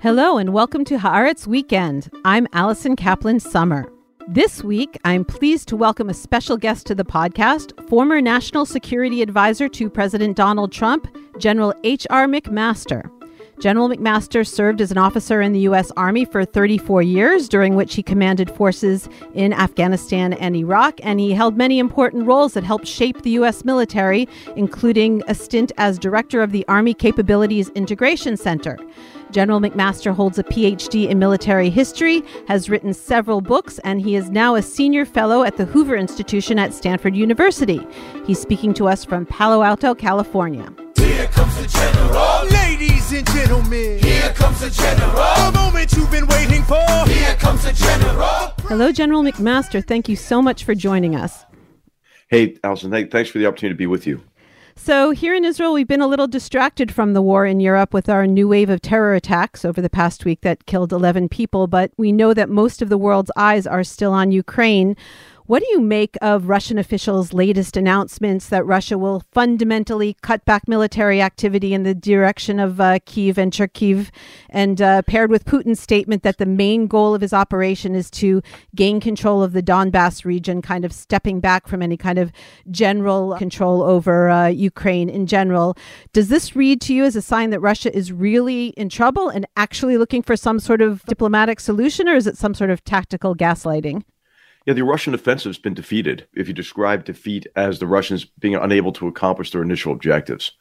Hello and welcome to Haaretz Weekend. I'm Allison Kaplan Sommer. This week, I'm pleased to welcome a special guest to the podcast, former National Security Advisor to President Donald Trump, General H.R. McMaster. General McMaster served as an officer in the U.S. Army for 34 years, during which he commanded forces in Afghanistan and Iraq, and he held many important roles that helped shape the U.S. military, including a stint as director of the Army Capabilities Integration Center. General McMaster holds a PhD in military history, has written several books, and he is now a senior fellow at the Hoover Institution at Stanford University. He's speaking to us from Palo Alto, California. Here comes the general. Ladies and gentlemen. Here comes the general. The moment you've been waiting for. Here comes the general. Hello, General McMaster. Thank you so much for joining us. Hey, Allison, thanks for the opportunity to be with you. So, here in Israel, we've been a little distracted from the war in Europe with our new wave of terror attacks over the past week that killed 11 people, but we know that most of the world's eyes are still on Ukraine. What do you make of Russian officials' latest announcements that Russia will fundamentally cut back military activity in the direction of uh, Kiev and Kharkiv, and uh, paired with Putin's statement that the main goal of his operation is to gain control of the Donbass region, kind of stepping back from any kind of general control over uh, Ukraine in general? Does this read to you as a sign that Russia is really in trouble and actually looking for some sort of diplomatic solution, or is it some sort of tactical gaslighting? Yeah, the Russian offensive has been defeated. If you describe defeat as the Russians being unable to accomplish their initial objectives,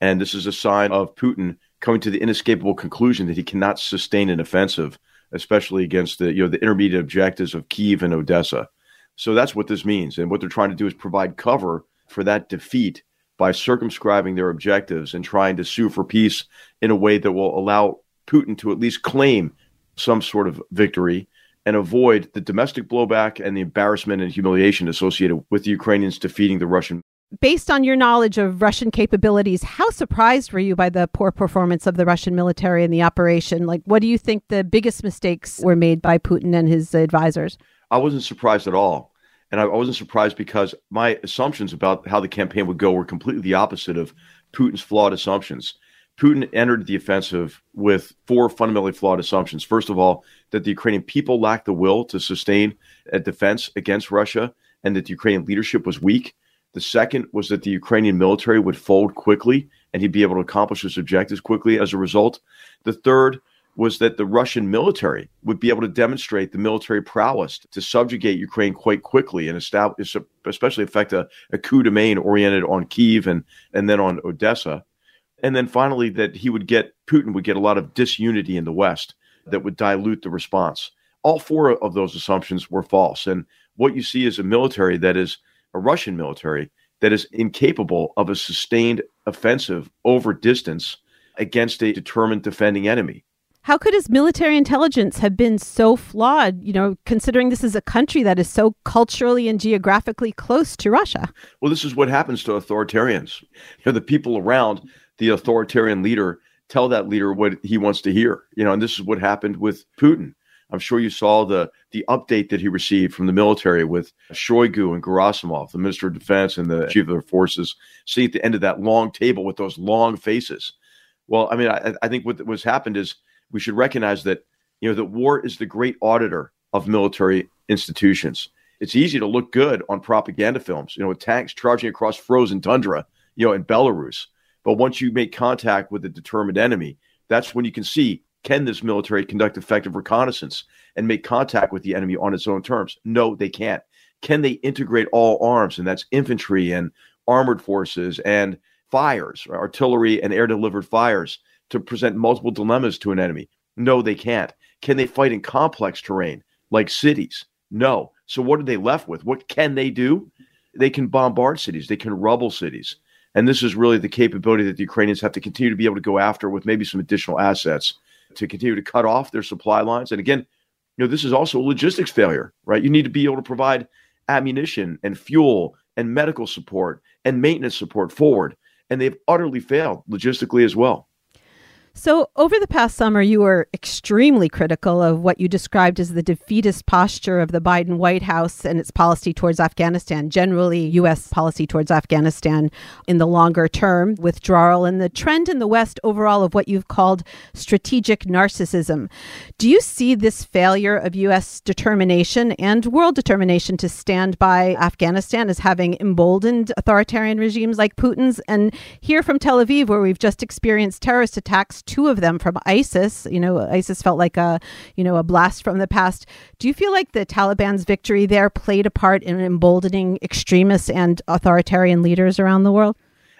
and this is a sign of Putin coming to the inescapable conclusion that he cannot sustain an offensive, especially against the you know the intermediate objectives of Kiev and Odessa. So that's what this means, and what they're trying to do is provide cover for that defeat by circumscribing their objectives and trying to sue for peace in a way that will allow Putin to at least claim some sort of victory and avoid the domestic blowback and the embarrassment and humiliation associated with the Ukrainians defeating the Russian. Based on your knowledge of Russian capabilities, how surprised were you by the poor performance of the Russian military in the operation? Like, what do you think the biggest mistakes were made by Putin and his advisors? I wasn't surprised at all. And I wasn't surprised because my assumptions about how the campaign would go were completely the opposite of Putin's flawed assumptions. Putin entered the offensive with four fundamentally flawed assumptions. First of all, that the Ukrainian people lacked the will to sustain a defense against Russia and that the Ukrainian leadership was weak. The second was that the Ukrainian military would fold quickly and he'd be able to accomplish his objectives quickly as a result. The third was that the Russian military would be able to demonstrate the military prowess to subjugate Ukraine quite quickly and establish, especially effect a, a coup de main oriented on Kiev and, and then on Odessa. And then finally, that he would get, Putin would get a lot of disunity in the West that would dilute the response. All four of those assumptions were false. And what you see is a military that is a Russian military that is incapable of a sustained offensive over distance against a determined defending enemy. How could his military intelligence have been so flawed, you know, considering this is a country that is so culturally and geographically close to Russia? Well, this is what happens to authoritarians. You know, the people around the authoritarian leader tell that leader what he wants to hear. You know, and this is what happened with Putin. I'm sure you saw the the update that he received from the military with Shoigu and Gerasimov, the Minister of Defense and the Chief of the Forces, sitting at the end of that long table with those long faces. Well, I mean, I, I think what what's happened is we should recognize that you know that war is the great auditor of military institutions. It's easy to look good on propaganda films, you know, with tanks charging across frozen tundra, you know, in Belarus. But once you make contact with a determined enemy, that's when you can see can this military conduct effective reconnaissance and make contact with the enemy on its own terms? No, they can't. Can they integrate all arms, and that's infantry and armored forces and fires, artillery and air delivered fires to present multiple dilemmas to an enemy? No, they can't. Can they fight in complex terrain like cities? No. So what are they left with? What can they do? They can bombard cities, they can rubble cities. And this is really the capability that the Ukrainians have to continue to be able to go after with maybe some additional assets to continue to cut off their supply lines. And again, you know, this is also a logistics failure, right? You need to be able to provide ammunition and fuel and medical support and maintenance support forward. And they've utterly failed logistically as well. So, over the past summer, you were extremely critical of what you described as the defeatist posture of the Biden White House and its policy towards Afghanistan, generally U.S. policy towards Afghanistan in the longer term, withdrawal, and the trend in the West overall of what you've called strategic narcissism. Do you see this failure of U.S. determination and world determination to stand by Afghanistan as having emboldened authoritarian regimes like Putin's? And here from Tel Aviv, where we've just experienced terrorist attacks, two of them from ISIS. You know, ISIS felt like a, you know, a blast from the past. Do you feel like the Taliban's victory there played a part in emboldening extremists and authoritarian leaders around the world?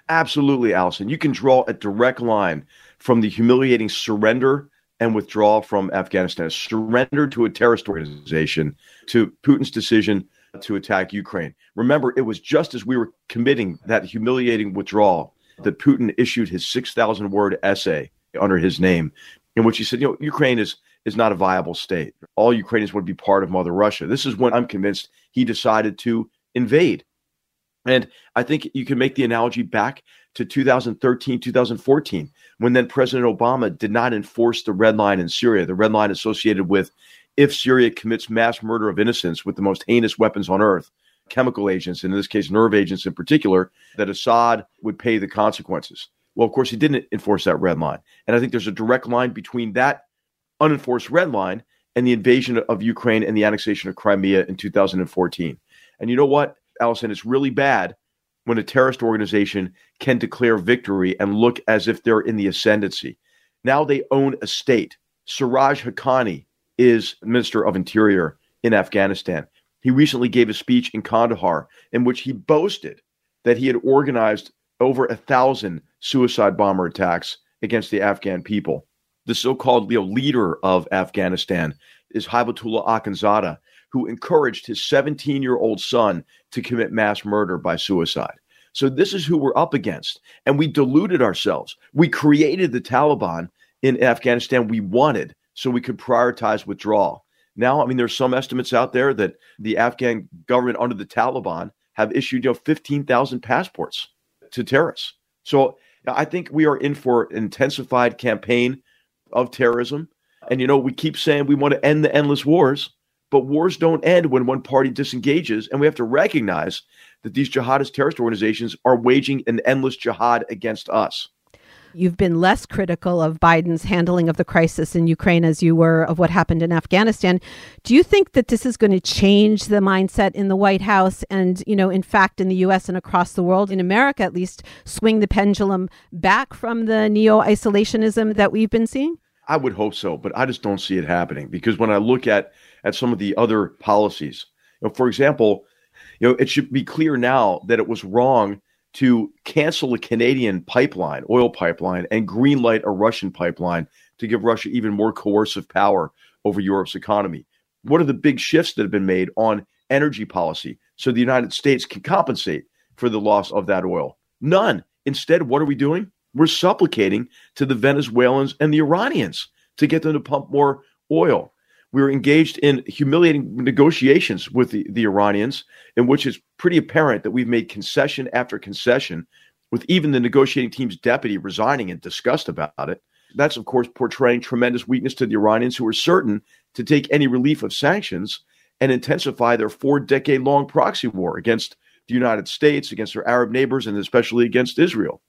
Absolutely, Allison. You can draw a direct line from the humiliating surrender and withdrawal from Afghanistan, surrender to a terrorist organization, to Putin's decision to attack Ukraine. Remember, it was just as we were committing that humiliating withdrawal that Putin issued his 6,000 word essay under his name, in which he said, you know, Ukraine is is not a viable state. All Ukrainians would be part of Mother Russia. This is when I'm convinced he decided to invade. And I think you can make the analogy back to 2013, 2014, when then President Obama did not enforce the red line in Syria, the red line associated with if Syria commits mass murder of innocents with the most heinous weapons on earth, chemical agents, and in this case, nerve agents in particular, that Assad would pay the consequences. Well, of course, he didn't enforce that red line. And I think there's a direct line between that unenforced red line and the invasion of Ukraine and the annexation of Crimea in 2014. And you know what, Allison? It's really bad when a terrorist organization can declare victory and look as if they're in the ascendancy. Now they own a state. Siraj Haqqani is Minister of Interior in Afghanistan. He recently gave a speech in Kandahar in which he boasted that he had organized over a thousand suicide bomber attacks against the Afghan people. The so-called you know, leader of Afghanistan is Hibatullah Akhundzada, who encouraged his 17-year-old son to commit mass murder by suicide. So this is who we're up against, and we deluded ourselves. We created the Taliban in Afghanistan we wanted so we could prioritize withdrawal. Now, I mean, there's some estimates out there that the Afghan government under the Taliban have issued you know 15,000 passports to terrorists. So I think we are in for an intensified campaign of terrorism. And, you know, we keep saying we want to end the endless wars, but wars don't end when one party disengages. And we have to recognize that these jihadist terrorist organizations are waging an endless jihad against us. You've been less critical of Biden's handling of the crisis in Ukraine as you were of what happened in Afghanistan. Do you think that this is going to change the mindset in the White House and, you know, in fact, in the US and across the world, in America at least, swing the pendulum back from the neo isolationism that we've been seeing? I would hope so, but I just don't see it happening because when I look at at some of the other policies, you know, for example, you know, it should be clear now that it was wrong to cancel a Canadian pipeline, oil pipeline, and greenlight a Russian pipeline to give Russia even more coercive power over Europe's economy. What are the big shifts that have been made on energy policy so the United States can compensate for the loss of that oil? None. Instead, what are we doing? We're supplicating to the Venezuelans and the Iranians to get them to pump more oil we were engaged in humiliating negotiations with the, the Iranians, in which it's pretty apparent that we've made concession after concession, with even the negotiating team's deputy resigning in disgust about it. That's, of course, portraying tremendous weakness to the Iranians who are certain to take any relief of sanctions and intensify their four decade long proxy war against the United States, against their Arab neighbors, and especially against Israel.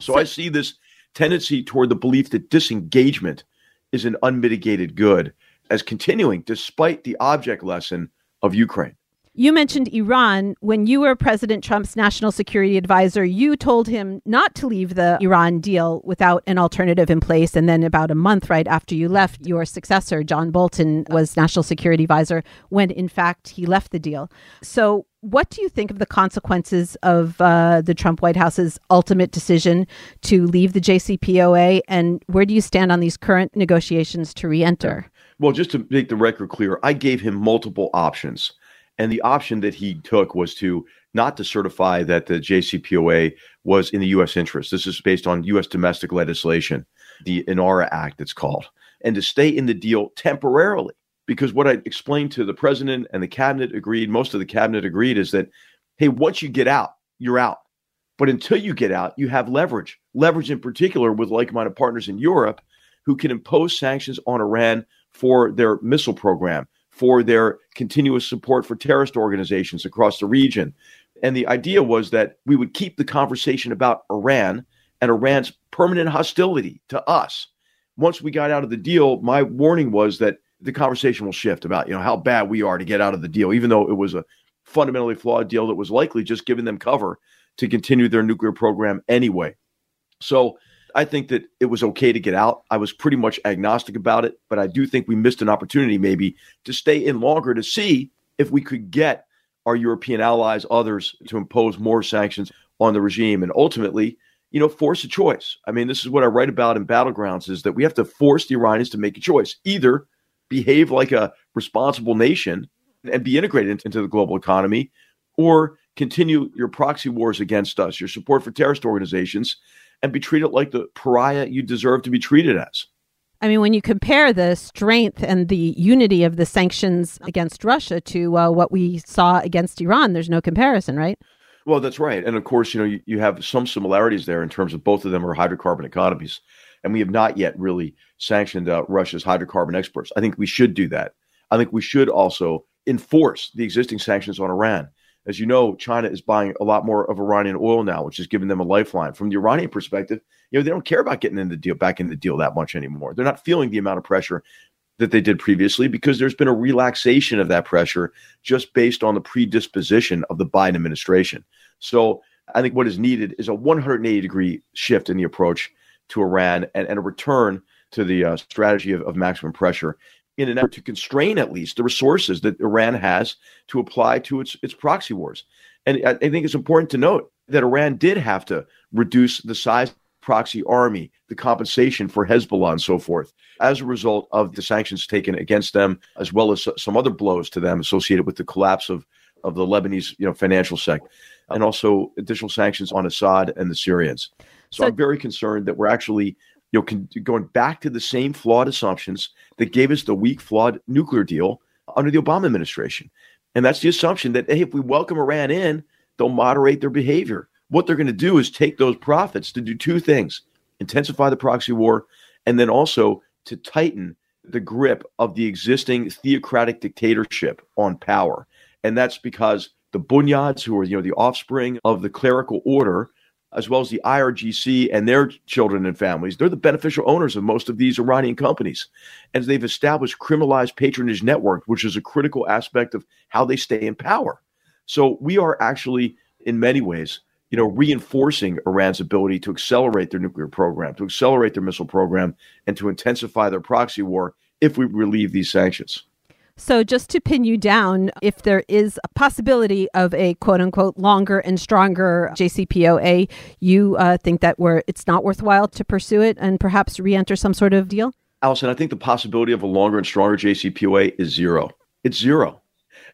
So, so I see this tendency toward the belief that disengagement is an unmitigated good as continuing despite the object lesson of Ukraine. You mentioned Iran. When you were President Trump's national security advisor, you told him not to leave the Iran deal without an alternative in place. And then, about a month right after you left, your successor, John Bolton, was national security advisor when, in fact, he left the deal. So, what do you think of the consequences of uh, the Trump White House's ultimate decision to leave the JCPOA? And where do you stand on these current negotiations to re enter? Well, just to make the record clear, I gave him multiple options. And the option that he took was to not to certify that the JCPOA was in the U.S. interest. This is based on U.S. domestic legislation, the INARA Act, it's called, and to stay in the deal temporarily. Because what I explained to the president and the cabinet agreed, most of the cabinet agreed, is that, hey, once you get out, you're out. But until you get out, you have leverage leverage in particular with like minded partners in Europe who can impose sanctions on Iran for their missile program, for their continuous support for terrorist organizations across the region. And the idea was that we would keep the conversation about Iran and Iran's permanent hostility to us. Once we got out of the deal, my warning was that the conversation will shift about you know how bad we are to get out of the deal, even though it was a fundamentally flawed deal that was likely just giving them cover to continue their nuclear program anyway. So I think that it was okay to get out. I was pretty much agnostic about it, but I do think we missed an opportunity maybe to stay in longer to see if we could get our European allies, others, to impose more sanctions on the regime and ultimately, you know, force a choice. I mean, this is what I write about in Battlegrounds is that we have to force the Iranians to make a choice. Either behave like a responsible nation and be integrated into the global economy, or continue your proxy wars against us, your support for terrorist organizations, and be treated like the pariah you deserve to be treated as. I mean, when you compare the strength and the unity of the sanctions against Russia to uh, what we saw against Iran, there's no comparison, right? Well, that's right. And of course, you know, you, you have some similarities there in terms of both of them are hydrocarbon economies. And we have not yet really sanctioned uh, Russia's hydrocarbon exports. I think we should do that. I think we should also enforce the existing sanctions on Iran. As you know, China is buying a lot more of Iranian oil now, which is giving them a lifeline. From the Iranian perspective, you know, they don't care about getting in the deal back in the deal that much anymore. They're not feeling the amount of pressure that they did previously because there's been a relaxation of that pressure just based on the predisposition of the Biden administration. So I think what is needed is a 180 degree shift in the approach to Iran and, and a return to the uh, strategy of, of maximum pressure in an effort to constrain at least the resources that Iran has to apply to its its proxy wars. And I, I think it's important to note that Iran did have to reduce the size proxy army, the compensation for Hezbollah and so forth, as a result of the sanctions taken against them, as well as some other blows to them associated with the collapse of, of the Lebanese you know, financial sector, and also additional sanctions on Assad and the Syrians. So, so I'm very concerned that we're actually you know, going back to the same flawed assumptions that gave us the weak, flawed nuclear deal under the Obama administration. And that's the assumption that, hey, if we welcome Iran in, they'll moderate their behavior. What they're going to do is take those profits to do two things intensify the proxy war, and then also to tighten the grip of the existing theocratic dictatorship on power. And that's because the Bunyads, who are you know the offspring of the clerical order, as well as the IRGC and their children and families. They're the beneficial owners of most of these Iranian companies. And they've established criminalized patronage networks, which is a critical aspect of how they stay in power. So we are actually, in many ways, you know, reinforcing Iran's ability to accelerate their nuclear program, to accelerate their missile program, and to intensify their proxy war if we relieve these sanctions. So, just to pin you down, if there is a possibility of a quote unquote longer and stronger JCPOA, you uh, think that we're, it's not worthwhile to pursue it and perhaps re enter some sort of deal? Allison, I think the possibility of a longer and stronger JCPOA is zero. It's zero.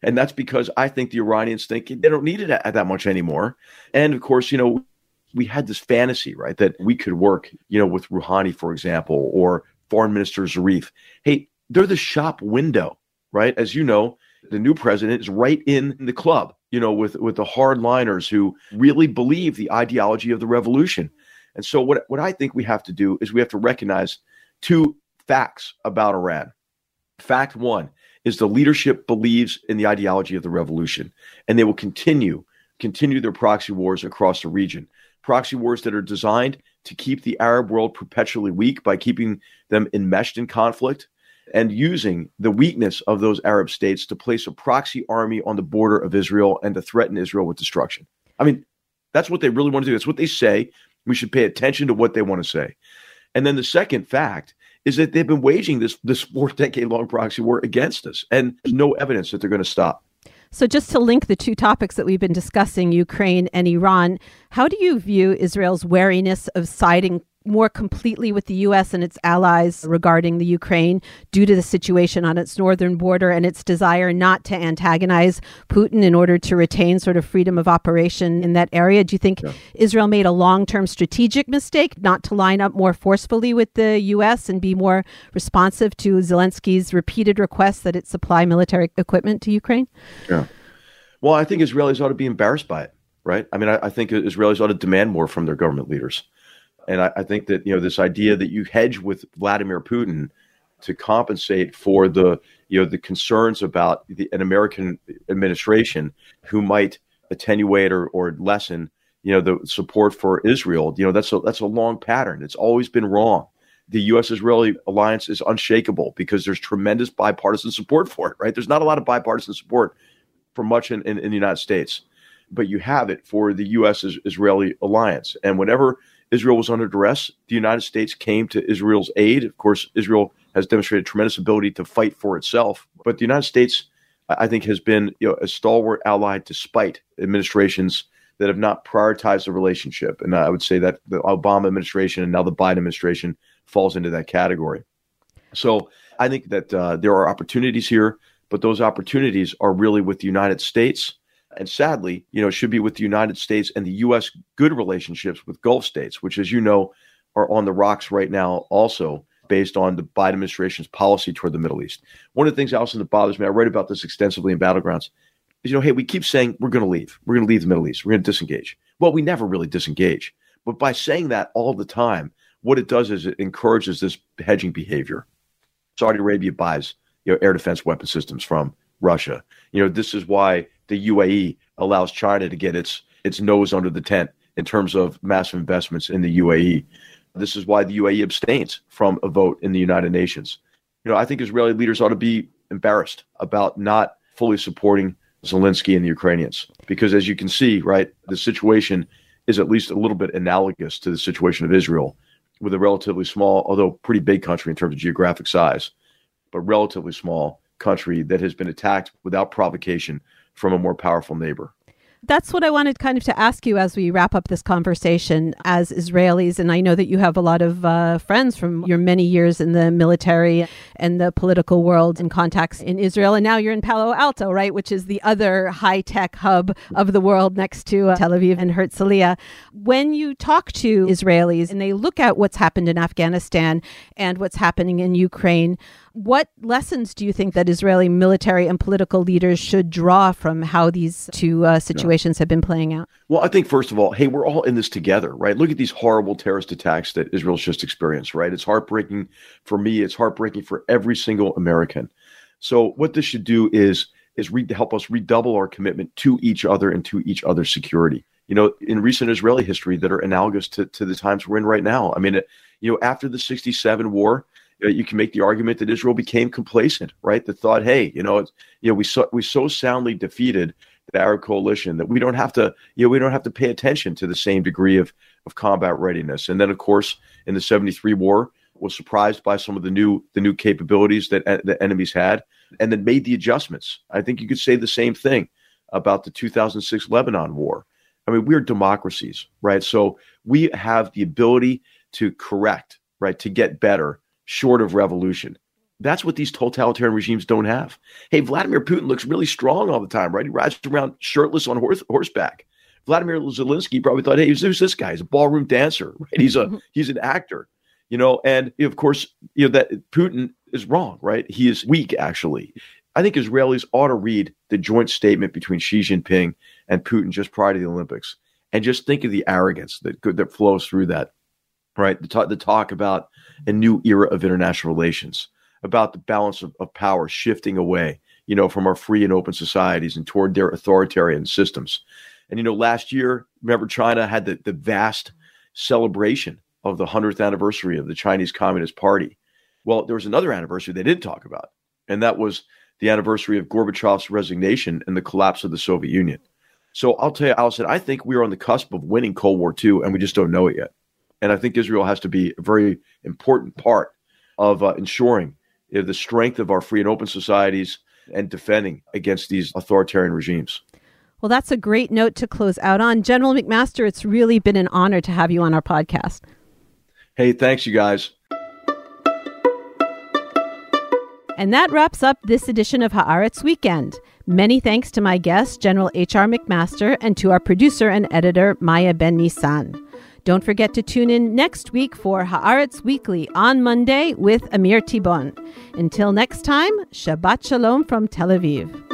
And that's because I think the Iranians think they don't need it at that much anymore. And of course, you know, we had this fantasy, right, that we could work, you know, with Rouhani, for example, or Foreign Minister Zarif. Hey, they're the shop window right? As you know, the new president is right in the club, you know, with with the hardliners who really believe the ideology of the revolution. And so what what I think we have to do is we have to recognize two facts about Iran. Fact 1 is the leadership believes in the ideology of the revolution and they will continue continue their proxy wars across the region. Proxy wars that are designed to keep the Arab world perpetually weak by keeping them enmeshed in conflict and using the weakness of those Arab states to place a proxy army on the border of Israel and to threaten Israel with destruction. I mean, that's what they really want to do. That's what they say. We should pay attention to what they want to say. And then the second fact is that they've been waging this this four decade long proxy war against us, and there's no evidence that they're going to stop. So, just to link the two topics that we've been discussing, Ukraine and Iran, how do you view Israel's wariness of siding more completely with the U.S. and its allies regarding the Ukraine due to the situation on its northern border and its desire not to antagonize Putin in order to retain sort of freedom of operation in that area. Do you think yeah. Israel made a long term strategic mistake not to line up more forcefully with the U.S. and be more responsive to Zelensky's repeated requests that it supply military equipment to Ukraine? Yeah. Well, I think Israelis ought to be embarrassed by it, right? I mean, I, I think Israelis ought to demand more from their government leaders. And I, I think that you know this idea that you hedge with Vladimir Putin to compensate for the you know the concerns about the, an American administration who might attenuate or, or lessen you know the support for Israel. You know that's a that's a long pattern. It's always been wrong. The U.S. Israeli alliance is unshakable because there's tremendous bipartisan support for it. Right? There's not a lot of bipartisan support for much in, in, in the United States, but you have it for the U.S. Israeli alliance. And whenever Israel was under duress, the United States came to Israel's aid. Of course, Israel has demonstrated tremendous ability to fight for itself, but the United States, I think, has been you know, a stalwart ally despite administrations that have not prioritized the relationship. And I would say that the Obama administration and now the Biden administration falls into that category. So I think that uh, there are opportunities here, but those opportunities are really with the United States. And sadly, you know, should be with the United States and the U.S. good relationships with Gulf states, which, as you know, are on the rocks right now, also based on the Biden administration's policy toward the Middle East. One of the things, Allison, that bothers me, I write about this extensively in Battlegrounds, is, you know, hey, we keep saying we're going to leave. We're going to leave the Middle East. We're going to disengage. Well, we never really disengage. But by saying that all the time, what it does is it encourages this hedging behavior. Saudi Arabia buys you know, air defense weapon systems from Russia. You know, this is why the UAE allows China to get its its nose under the tent in terms of massive investments in the UAE. This is why the UAE abstains from a vote in the United Nations. You know, I think Israeli leaders ought to be embarrassed about not fully supporting Zelensky and the Ukrainians. Because as you can see, right, the situation is at least a little bit analogous to the situation of Israel with a relatively small, although pretty big country in terms of geographic size, but relatively small country that has been attacked without provocation from a more powerful neighbor that's what I wanted kind of to ask you as we wrap up this conversation as Israelis. And I know that you have a lot of uh, friends from your many years in the military and the political world and contacts in Israel. And now you're in Palo Alto, right? Which is the other high tech hub of the world next to uh, Tel Aviv and Herzliya. When you talk to Israelis and they look at what's happened in Afghanistan and what's happening in Ukraine, what lessons do you think that Israeli military and political leaders should draw from how these two uh, situations have been playing out? Well, I think, first of all, hey, we're all in this together, right? Look at these horrible terrorist attacks that Israel's just experienced, right? It's heartbreaking for me, it's heartbreaking for every single American. So, what this should do is is re- help us redouble our commitment to each other and to each other's security. You know, in recent Israeli history that are analogous to, to the times we're in right now. I mean, you know, after the 67 war, you can make the argument that Israel became complacent, right? That thought, hey, you know, it's, you know, we so we so soundly defeated the Arab coalition that we don't have to, you know, we don't have to pay attention to the same degree of of combat readiness. And then, of course, in the '73 war, was surprised by some of the new the new capabilities that uh, the enemies had, and then made the adjustments. I think you could say the same thing about the 2006 Lebanon war. I mean, we're democracies, right? So we have the ability to correct, right, to get better short of revolution. That's what these totalitarian regimes don't have. Hey, Vladimir Putin looks really strong all the time, right? He rides around shirtless on horse, horseback. Vladimir Zelensky probably thought, hey, who's this guy? He's a ballroom dancer, right? He's a mm-hmm. he's an actor, you know. And of course, you know that Putin is wrong, right? He is weak, actually. I think Israelis ought to read the joint statement between Xi Jinping and Putin just prior to the Olympics, and just think of the arrogance that that flows through that right? The talk, the talk about a new era of international relations, about the balance of, of power shifting away, you know, from our free and open societies and toward their authoritarian systems. And, you know, last year, remember, China had the, the vast celebration of the 100th anniversary of the Chinese Communist Party. Well, there was another anniversary they didn't talk about, and that was the anniversary of Gorbachev's resignation and the collapse of the Soviet Union. So I'll tell you, Allison, I think we are on the cusp of winning Cold War II, and we just don't know it yet. And I think Israel has to be a very important part of uh, ensuring the strength of our free and open societies and defending against these authoritarian regimes. Well, that's a great note to close out on. General McMaster, it's really been an honor to have you on our podcast. Hey, thanks, you guys. And that wraps up this edition of Haaretz Weekend. Many thanks to my guest, General H.R. McMaster, and to our producer and editor, Maya Ben Nissan. Don't forget to tune in next week for Haaretz Weekly on Monday with Amir Tibon. Until next time, Shabbat Shalom from Tel Aviv.